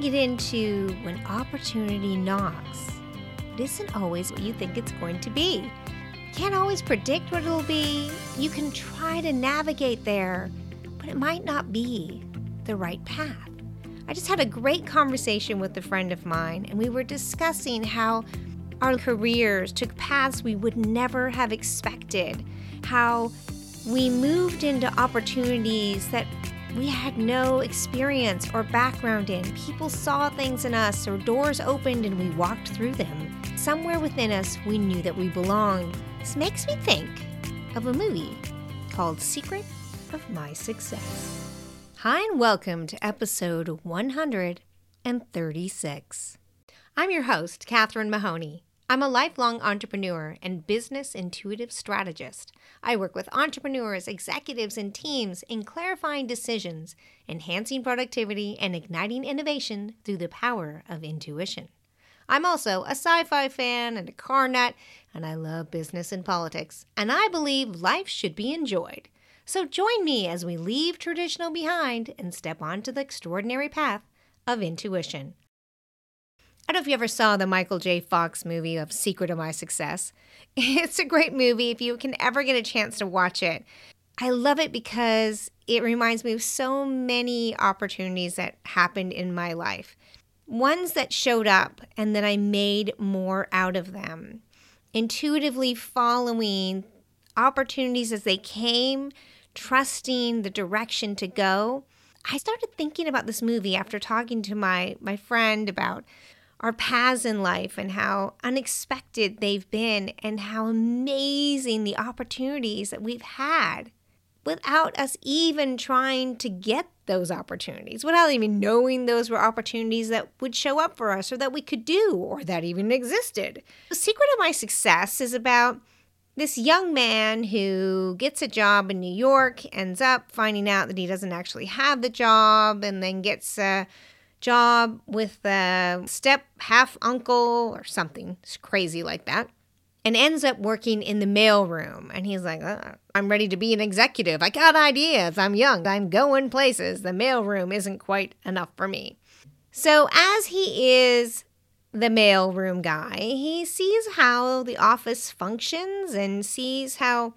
get into when opportunity knocks. It isn't always what you think it's going to be. You can't always predict what it'll be. You can try to navigate there, but it might not be the right path. I just had a great conversation with a friend of mine, and we were discussing how our careers took paths we would never have expected, how we moved into opportunities that we had no experience or background in. People saw things in us, or doors opened and we walked through them. Somewhere within us, we knew that we belonged. This makes me think of a movie called Secret of My Success. Hi, and welcome to episode 136. I'm your host, Catherine Mahoney. I'm a lifelong entrepreneur and business intuitive strategist. I work with entrepreneurs, executives, and teams in clarifying decisions, enhancing productivity, and igniting innovation through the power of intuition. I'm also a sci fi fan and a car nut, and I love business and politics, and I believe life should be enjoyed. So join me as we leave traditional behind and step onto the extraordinary path of intuition. I don't know if you ever saw the Michael J. Fox movie of Secret of My Success. It's a great movie if you can ever get a chance to watch it. I love it because it reminds me of so many opportunities that happened in my life. Ones that showed up and that I made more out of them. Intuitively following opportunities as they came trusting the direction to go. I started thinking about this movie after talking to my my friend about our paths in life and how unexpected they've been and how amazing the opportunities that we've had without us even trying to get those opportunities, without even knowing those were opportunities that would show up for us or that we could do or that even existed. The secret of my success is about this young man who gets a job in New York ends up finding out that he doesn't actually have the job and then gets a job with a step half uncle or something it's crazy like that and ends up working in the mailroom. And he's like, uh, I'm ready to be an executive. I got ideas. I'm young. I'm going places. The mailroom isn't quite enough for me. So, as he is the mailroom guy. He sees how the office functions and sees how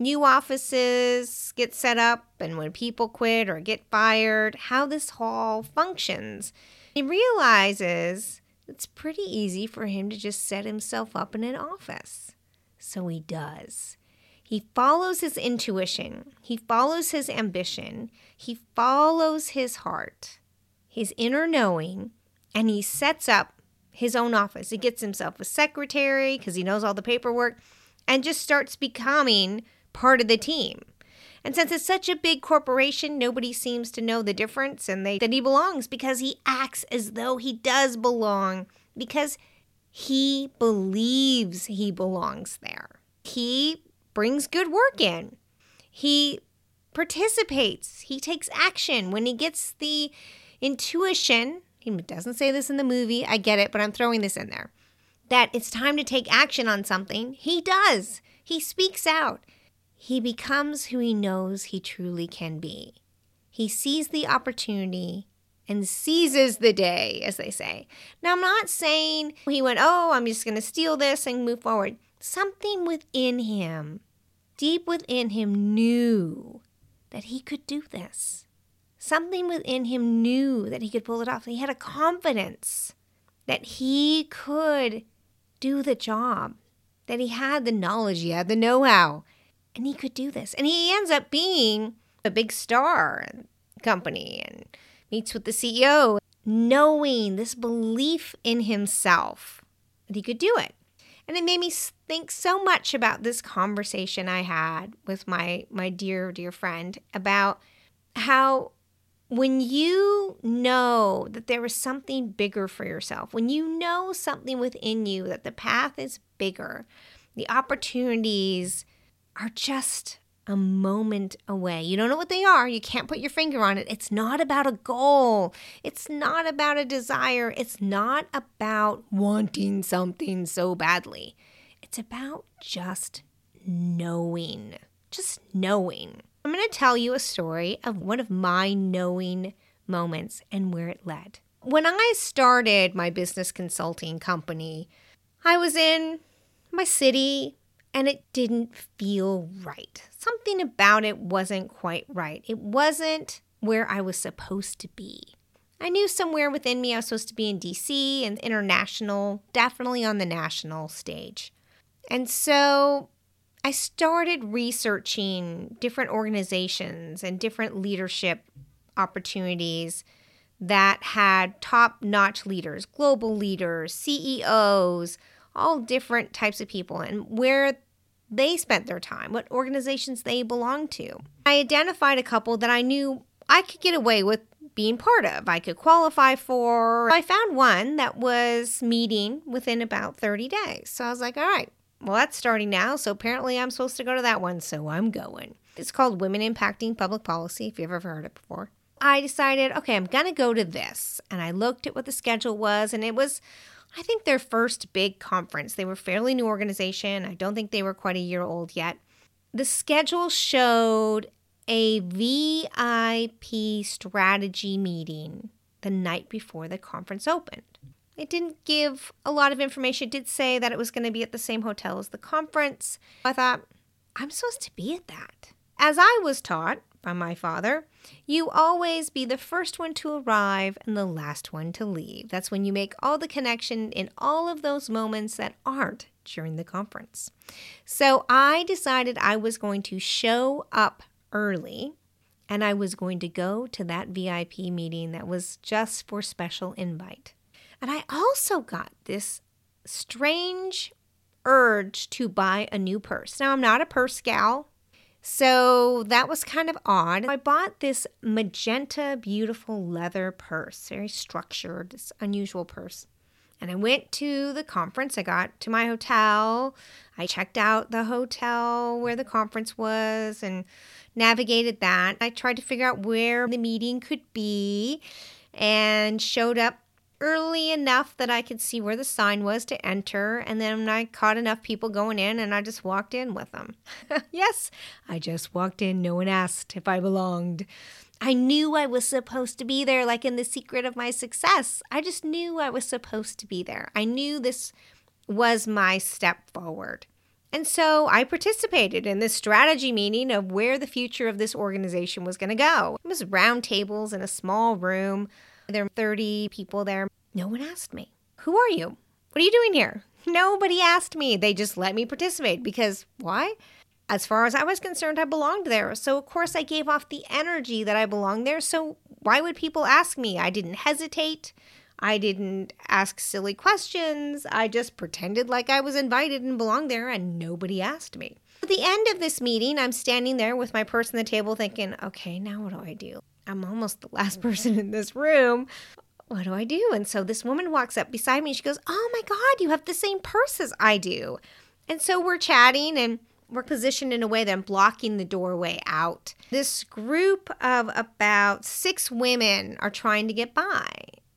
new offices get set up and when people quit or get fired, how this hall functions. He realizes it's pretty easy for him to just set himself up in an office. So he does. He follows his intuition, he follows his ambition, he follows his heart, his inner knowing, and he sets up his own office. He gets himself a secretary because he knows all the paperwork and just starts becoming part of the team. And since it's such a big corporation, nobody seems to know the difference and they that he belongs because he acts as though he does belong because he believes he belongs there. He brings good work in. He participates. He takes action when he gets the intuition he doesn't say this in the movie. I get it, but I'm throwing this in there. That it's time to take action on something. He does. He speaks out. He becomes who he knows he truly can be. He sees the opportunity and seizes the day, as they say. Now, I'm not saying he went, oh, I'm just going to steal this and move forward. Something within him, deep within him, knew that he could do this. Something within him knew that he could pull it off. He had a confidence that he could do the job, that he had the knowledge, he had the know how, and he could do this. And he ends up being a big star company and meets with the CEO, knowing this belief in himself that he could do it. And it made me think so much about this conversation I had with my my dear dear friend about how when you know that there is something bigger for yourself, when you know something within you that the path is bigger, the opportunities are just a moment away. You don't know what they are. You can't put your finger on it. It's not about a goal. It's not about a desire. It's not about wanting something so badly. It's about just knowing. Just knowing. I'm going to tell you a story of one of my knowing moments and where it led. When I started my business consulting company, I was in my city and it didn't feel right. Something about it wasn't quite right. It wasn't where I was supposed to be. I knew somewhere within me I was supposed to be in DC and international, definitely on the national stage. And so I started researching different organizations and different leadership opportunities that had top notch leaders, global leaders, CEOs, all different types of people, and where they spent their time, what organizations they belonged to. I identified a couple that I knew I could get away with being part of, I could qualify for. I found one that was meeting within about 30 days. So I was like, all right, well, that's starting now. So apparently I'm supposed to go to that one. So I'm going. It's called Women Impacting Public Policy, if you've ever heard it before. I decided, okay, I'm going to go to this. And I looked at what the schedule was, and it was, I think, their first big conference. They were fairly new organization. I don't think they were quite a year old yet. The schedule showed a VIP strategy meeting the night before the conference opened. It didn't give a lot of information. It did say that it was going to be at the same hotel as the conference. I thought, I'm supposed to be at that. As I was taught by my father, you always be the first one to arrive and the last one to leave. That's when you make all the connection in all of those moments that aren't during the conference. So I decided I was going to show up early and I was going to go to that VIP meeting that was just for special invite. And I also got this strange urge to buy a new purse. Now, I'm not a purse gal, so that was kind of odd. I bought this magenta, beautiful leather purse, very structured, this unusual purse. And I went to the conference. I got to my hotel. I checked out the hotel where the conference was and navigated that. I tried to figure out where the meeting could be and showed up early enough that I could see where the sign was to enter. And then I caught enough people going in and I just walked in with them. yes, I just walked in. No one asked if I belonged. I knew I was supposed to be there, like in the secret of my success. I just knew I was supposed to be there. I knew this was my step forward. And so I participated in this strategy meeting of where the future of this organization was going to go. It was round tables in a small room. There were 30 people there. No one asked me, Who are you? What are you doing here? Nobody asked me. They just let me participate because why? As far as I was concerned, I belonged there. So, of course, I gave off the energy that I belonged there. So, why would people ask me? I didn't hesitate. I didn't ask silly questions. I just pretended like I was invited and belonged there, and nobody asked me. At the end of this meeting, I'm standing there with my purse on the table thinking, okay, now what do I do? I'm almost the last person in this room. What do I do? And so this woman walks up beside me. She goes, Oh my God, you have the same purse as I do. And so we're chatting and we're positioned in a way that I'm blocking the doorway out. This group of about six women are trying to get by.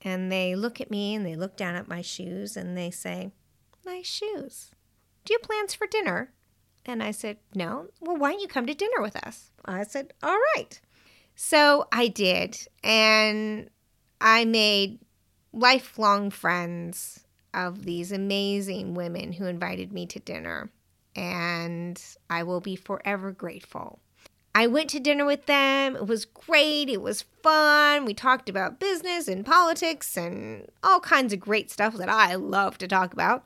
And they look at me and they look down at my shoes and they say, Nice shoes. Do you have plans for dinner? And I said, No. Well, why don't you come to dinner with us? I said, All right. So I did. And I made lifelong friends of these amazing women who invited me to dinner. And I will be forever grateful. I went to dinner with them. It was great. It was fun. We talked about business and politics and all kinds of great stuff that I love to talk about.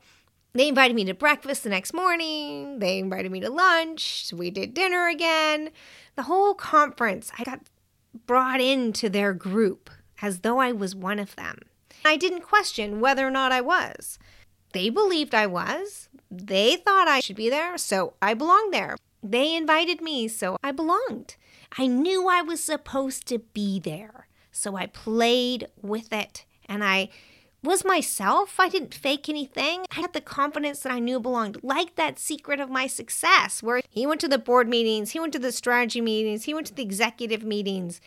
They invited me to breakfast the next morning. They invited me to lunch. We did dinner again. The whole conference, I got brought into their group as though I was one of them. I didn't question whether or not I was. They believed I was. They thought I should be there, so I belonged there. They invited me, so I belonged. I knew I was supposed to be there, so I played with it and I was myself. I didn't fake anything. I had the confidence that I knew belonged, like that secret of my success, where he went to the board meetings, he went to the strategy meetings, he went to the executive meetings,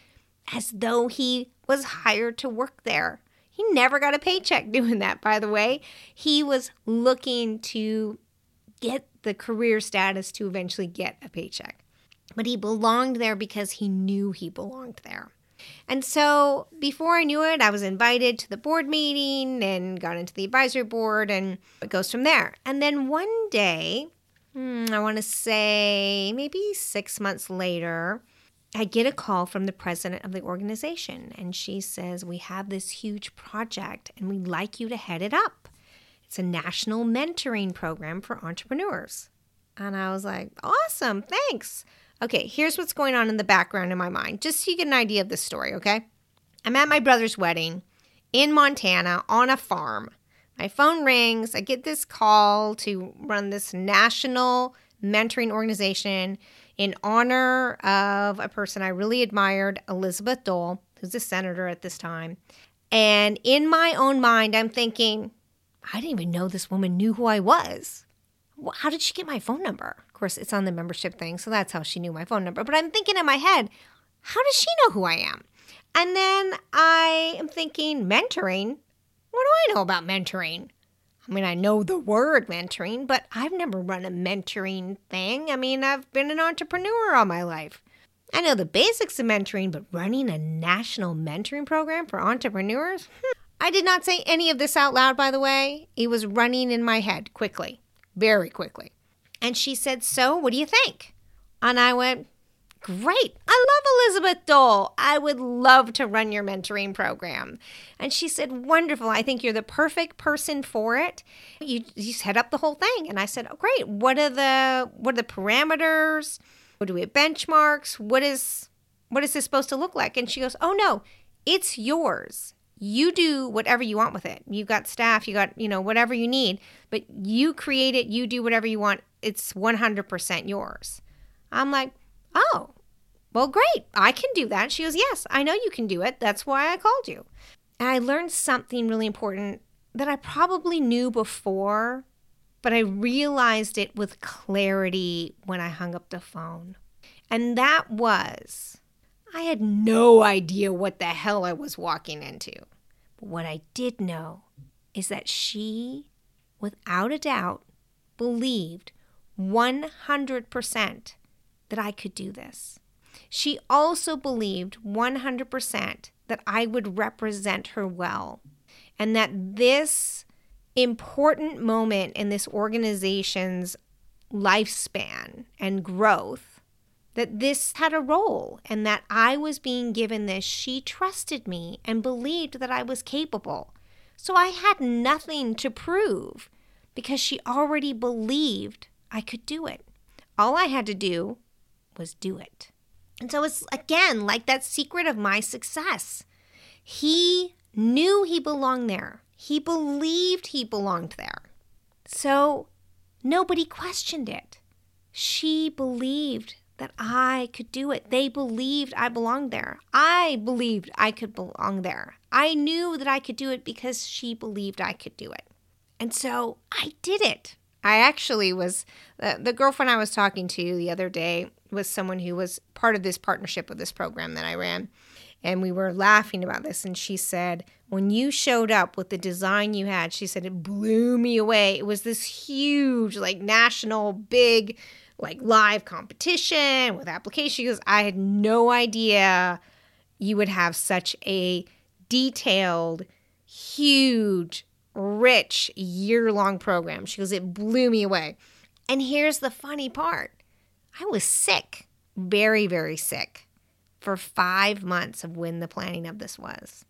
as though he was hired to work there. He never got a paycheck doing that, by the way. He was looking to get the career status to eventually get a paycheck. But he belonged there because he knew he belonged there. And so before I knew it, I was invited to the board meeting and got into the advisory board, and it goes from there. And then one day, hmm, I want to say maybe six months later, I get a call from the president of the organization, and she says, We have this huge project and we'd like you to head it up. It's a national mentoring program for entrepreneurs. And I was like, Awesome, thanks. Okay, here's what's going on in the background in my mind, just so you get an idea of the story, okay? I'm at my brother's wedding in Montana on a farm. My phone rings. I get this call to run this national mentoring organization in honor of a person I really admired, Elizabeth Dole, who's a senator at this time. And in my own mind, I'm thinking, I didn't even know this woman knew who I was. How did she get my phone number? Course, it's on the membership thing, so that's how she knew my phone number. But I'm thinking in my head, how does she know who I am? And then I am thinking, mentoring? What do I know about mentoring? I mean, I know the word mentoring, but I've never run a mentoring thing. I mean, I've been an entrepreneur all my life. I know the basics of mentoring, but running a national mentoring program for entrepreneurs? Hmm. I did not say any of this out loud, by the way. It was running in my head quickly, very quickly. And she said, So, what do you think? And I went, Great. I love Elizabeth Dole. I would love to run your mentoring program. And she said, Wonderful. I think you're the perfect person for it. You, you set up the whole thing. And I said, Oh, great. What are the what are the parameters? What do we have benchmarks? What is what is this supposed to look like? And she goes, Oh no, it's yours you do whatever you want with it. You've got staff, you got, you know, whatever you need, but you create it, you do whatever you want. It's 100% yours. I'm like, oh, well, great. I can do that. She goes, yes, I know you can do it. That's why I called you. And I learned something really important that I probably knew before, but I realized it with clarity when I hung up the phone. And that was I had no idea what the hell I was walking into. But what I did know is that she, without a doubt, believed 100% that I could do this. She also believed 100% that I would represent her well and that this important moment in this organization's lifespan and growth that this had a role and that I was being given this. She trusted me and believed that I was capable. So I had nothing to prove because she already believed I could do it. All I had to do was do it. And so it's again like that secret of my success. He knew he belonged there, he believed he belonged there. So nobody questioned it. She believed that I could do it. They believed I belonged there. I believed I could belong there. I knew that I could do it because she believed I could do it. And so I did it. I actually was, uh, the girlfriend I was talking to the other day was someone who was part of this partnership with this program that I ran. And we were laughing about this. And she said, when you showed up with the design you had, she said, it blew me away. It was this huge, like national, big, like live competition with applications. I had no idea you would have such a detailed, huge, rich year long program. She goes, It blew me away. And here's the funny part I was sick, very, very sick for five months of when the planning of this was.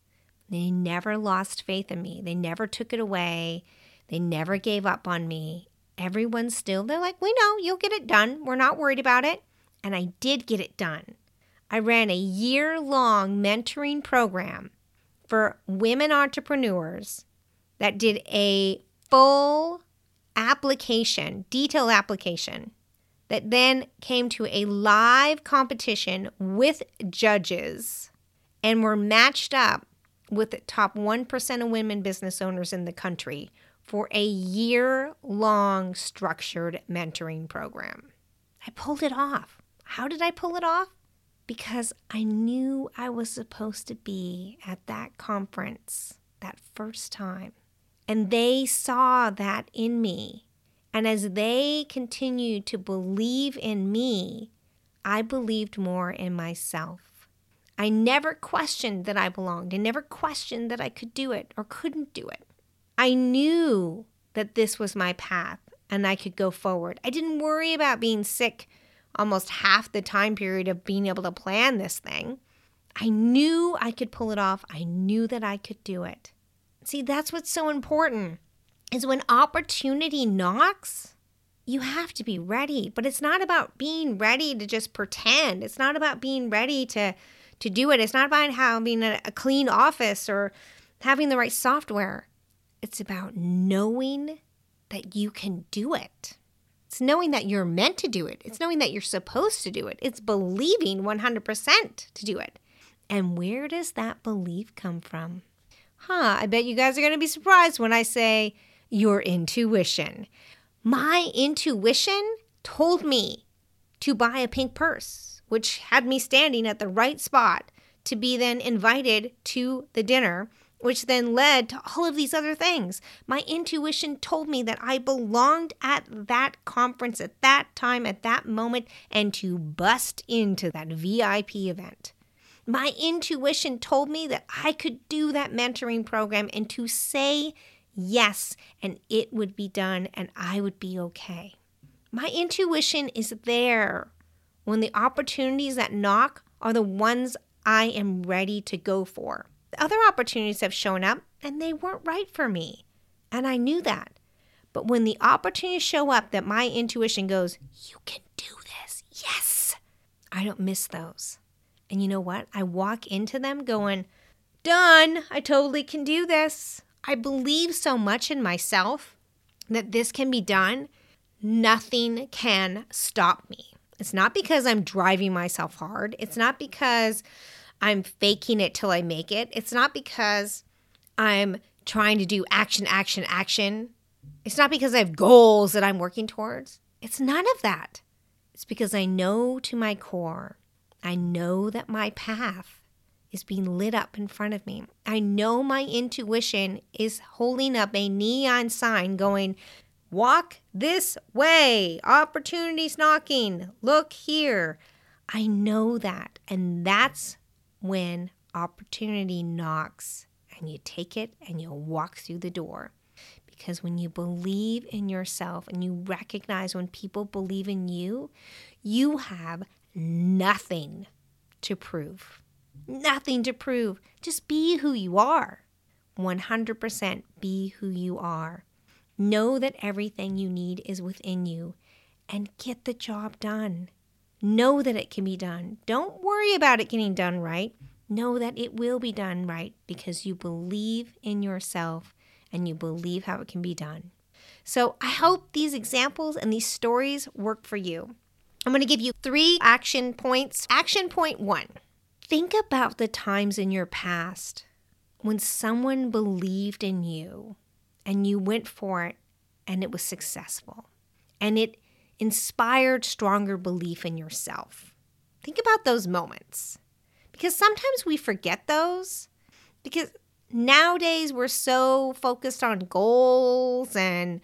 They never lost faith in me, they never took it away, they never gave up on me everyone still, they're like, we know you'll get it done. We're not worried about it. And I did get it done. I ran a year long mentoring program for women entrepreneurs that did a full application, detailed application, that then came to a live competition with judges and were matched up with the top 1% of women business owners in the country for a year long structured mentoring program. I pulled it off. How did I pull it off? Because I knew I was supposed to be at that conference that first time. And they saw that in me. And as they continued to believe in me, I believed more in myself. I never questioned that I belonged. I never questioned that I could do it or couldn't do it. I knew that this was my path and I could go forward. I didn't worry about being sick almost half the time period of being able to plan this thing. I knew I could pull it off. I knew that I could do it. See, that's what's so important is when opportunity knocks, you have to be ready. But it's not about being ready to just pretend. It's not about being ready to to do it. It's not about having a, a clean office or having the right software. It's about knowing that you can do it. It's knowing that you're meant to do it. It's knowing that you're supposed to do it. It's believing 100% to do it. And where does that belief come from? Huh, I bet you guys are going to be surprised when I say your intuition. My intuition told me to buy a pink purse, which had me standing at the right spot to be then invited to the dinner, which then led to all of these other things. My intuition told me that I belonged at that conference at that time, at that moment, and to bust into that VIP event. My intuition told me that I could do that mentoring program and to say yes, and it would be done and I would be okay. My intuition is there when the opportunities that knock are the ones I am ready to go for. Other opportunities have shown up and they weren't right for me. And I knew that. But when the opportunities show up that my intuition goes, you can do this, yes, I don't miss those. And you know what? I walk into them going, done, I totally can do this. I believe so much in myself that this can be done. Nothing can stop me. It's not because I'm driving myself hard. It's not because I'm faking it till I make it. It's not because I'm trying to do action, action, action. It's not because I have goals that I'm working towards. It's none of that. It's because I know to my core, I know that my path is being lit up in front of me. I know my intuition is holding up a neon sign going, Walk this way. Opportunities knocking. Look here. I know that. And that's when opportunity knocks and you take it and you walk through the door. Because when you believe in yourself and you recognize when people believe in you, you have nothing to prove nothing to prove. Just be who you are. 100% be who you are. Know that everything you need is within you and get the job done. Know that it can be done. Don't worry about it getting done right. Know that it will be done right because you believe in yourself and you believe how it can be done. So I hope these examples and these stories work for you. I'm going to give you three action points. Action point one Think about the times in your past when someone believed in you and you went for it and it was successful and it inspired stronger belief in yourself. Think about those moments because sometimes we forget those because nowadays we're so focused on goals and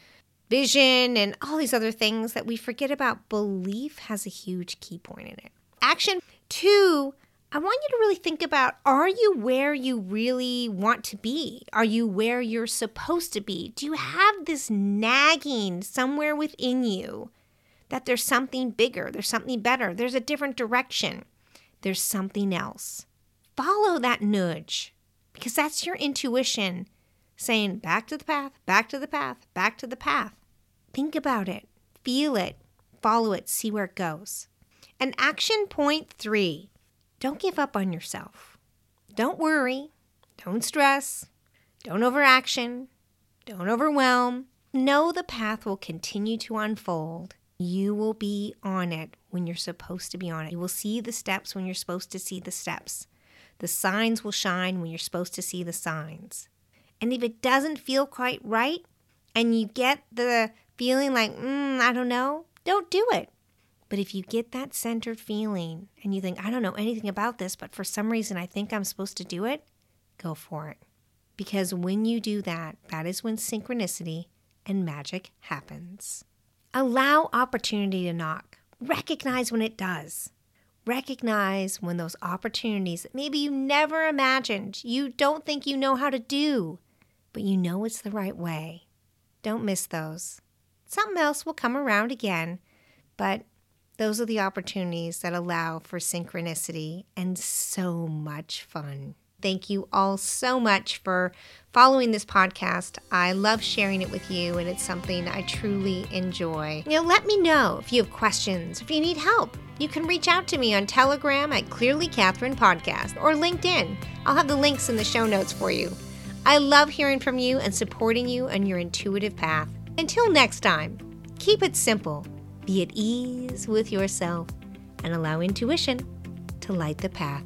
vision and all these other things that we forget about belief has a huge key point in it. Action two I want you to really think about are you where you really want to be? Are you where you're supposed to be? Do you have this nagging somewhere within you that there's something bigger, there's something better, there's a different direction, there's something else? Follow that nudge because that's your intuition saying back to the path, back to the path, back to the path. Think about it, feel it, follow it, see where it goes. And action point three don't give up on yourself. Don't worry. Don't stress. Don't overaction. Don't overwhelm. Know the path will continue to unfold. You will be on it when you're supposed to be on it. You will see the steps when you're supposed to see the steps. The signs will shine when you're supposed to see the signs. And if it doesn't feel quite right and you get the feeling like, mm, I don't know, don't do it. But if you get that centered feeling and you think, I don't know anything about this, but for some reason I think I'm supposed to do it, go for it. Because when you do that, that is when synchronicity and magic happens. Allow opportunity to knock. Recognize when it does. Recognize when those opportunities that maybe you never imagined, you don't think you know how to do, but you know it's the right way. Don't miss those. Something else will come around again, but those are the opportunities that allow for synchronicity and so much fun. Thank you all so much for following this podcast. I love sharing it with you, and it's something I truly enjoy. You know, let me know if you have questions, if you need help. You can reach out to me on Telegram at Clearly Catherine Podcast or LinkedIn. I'll have the links in the show notes for you. I love hearing from you and supporting you on your intuitive path. Until next time, keep it simple, be at ease with yourself, and allow intuition to light the path.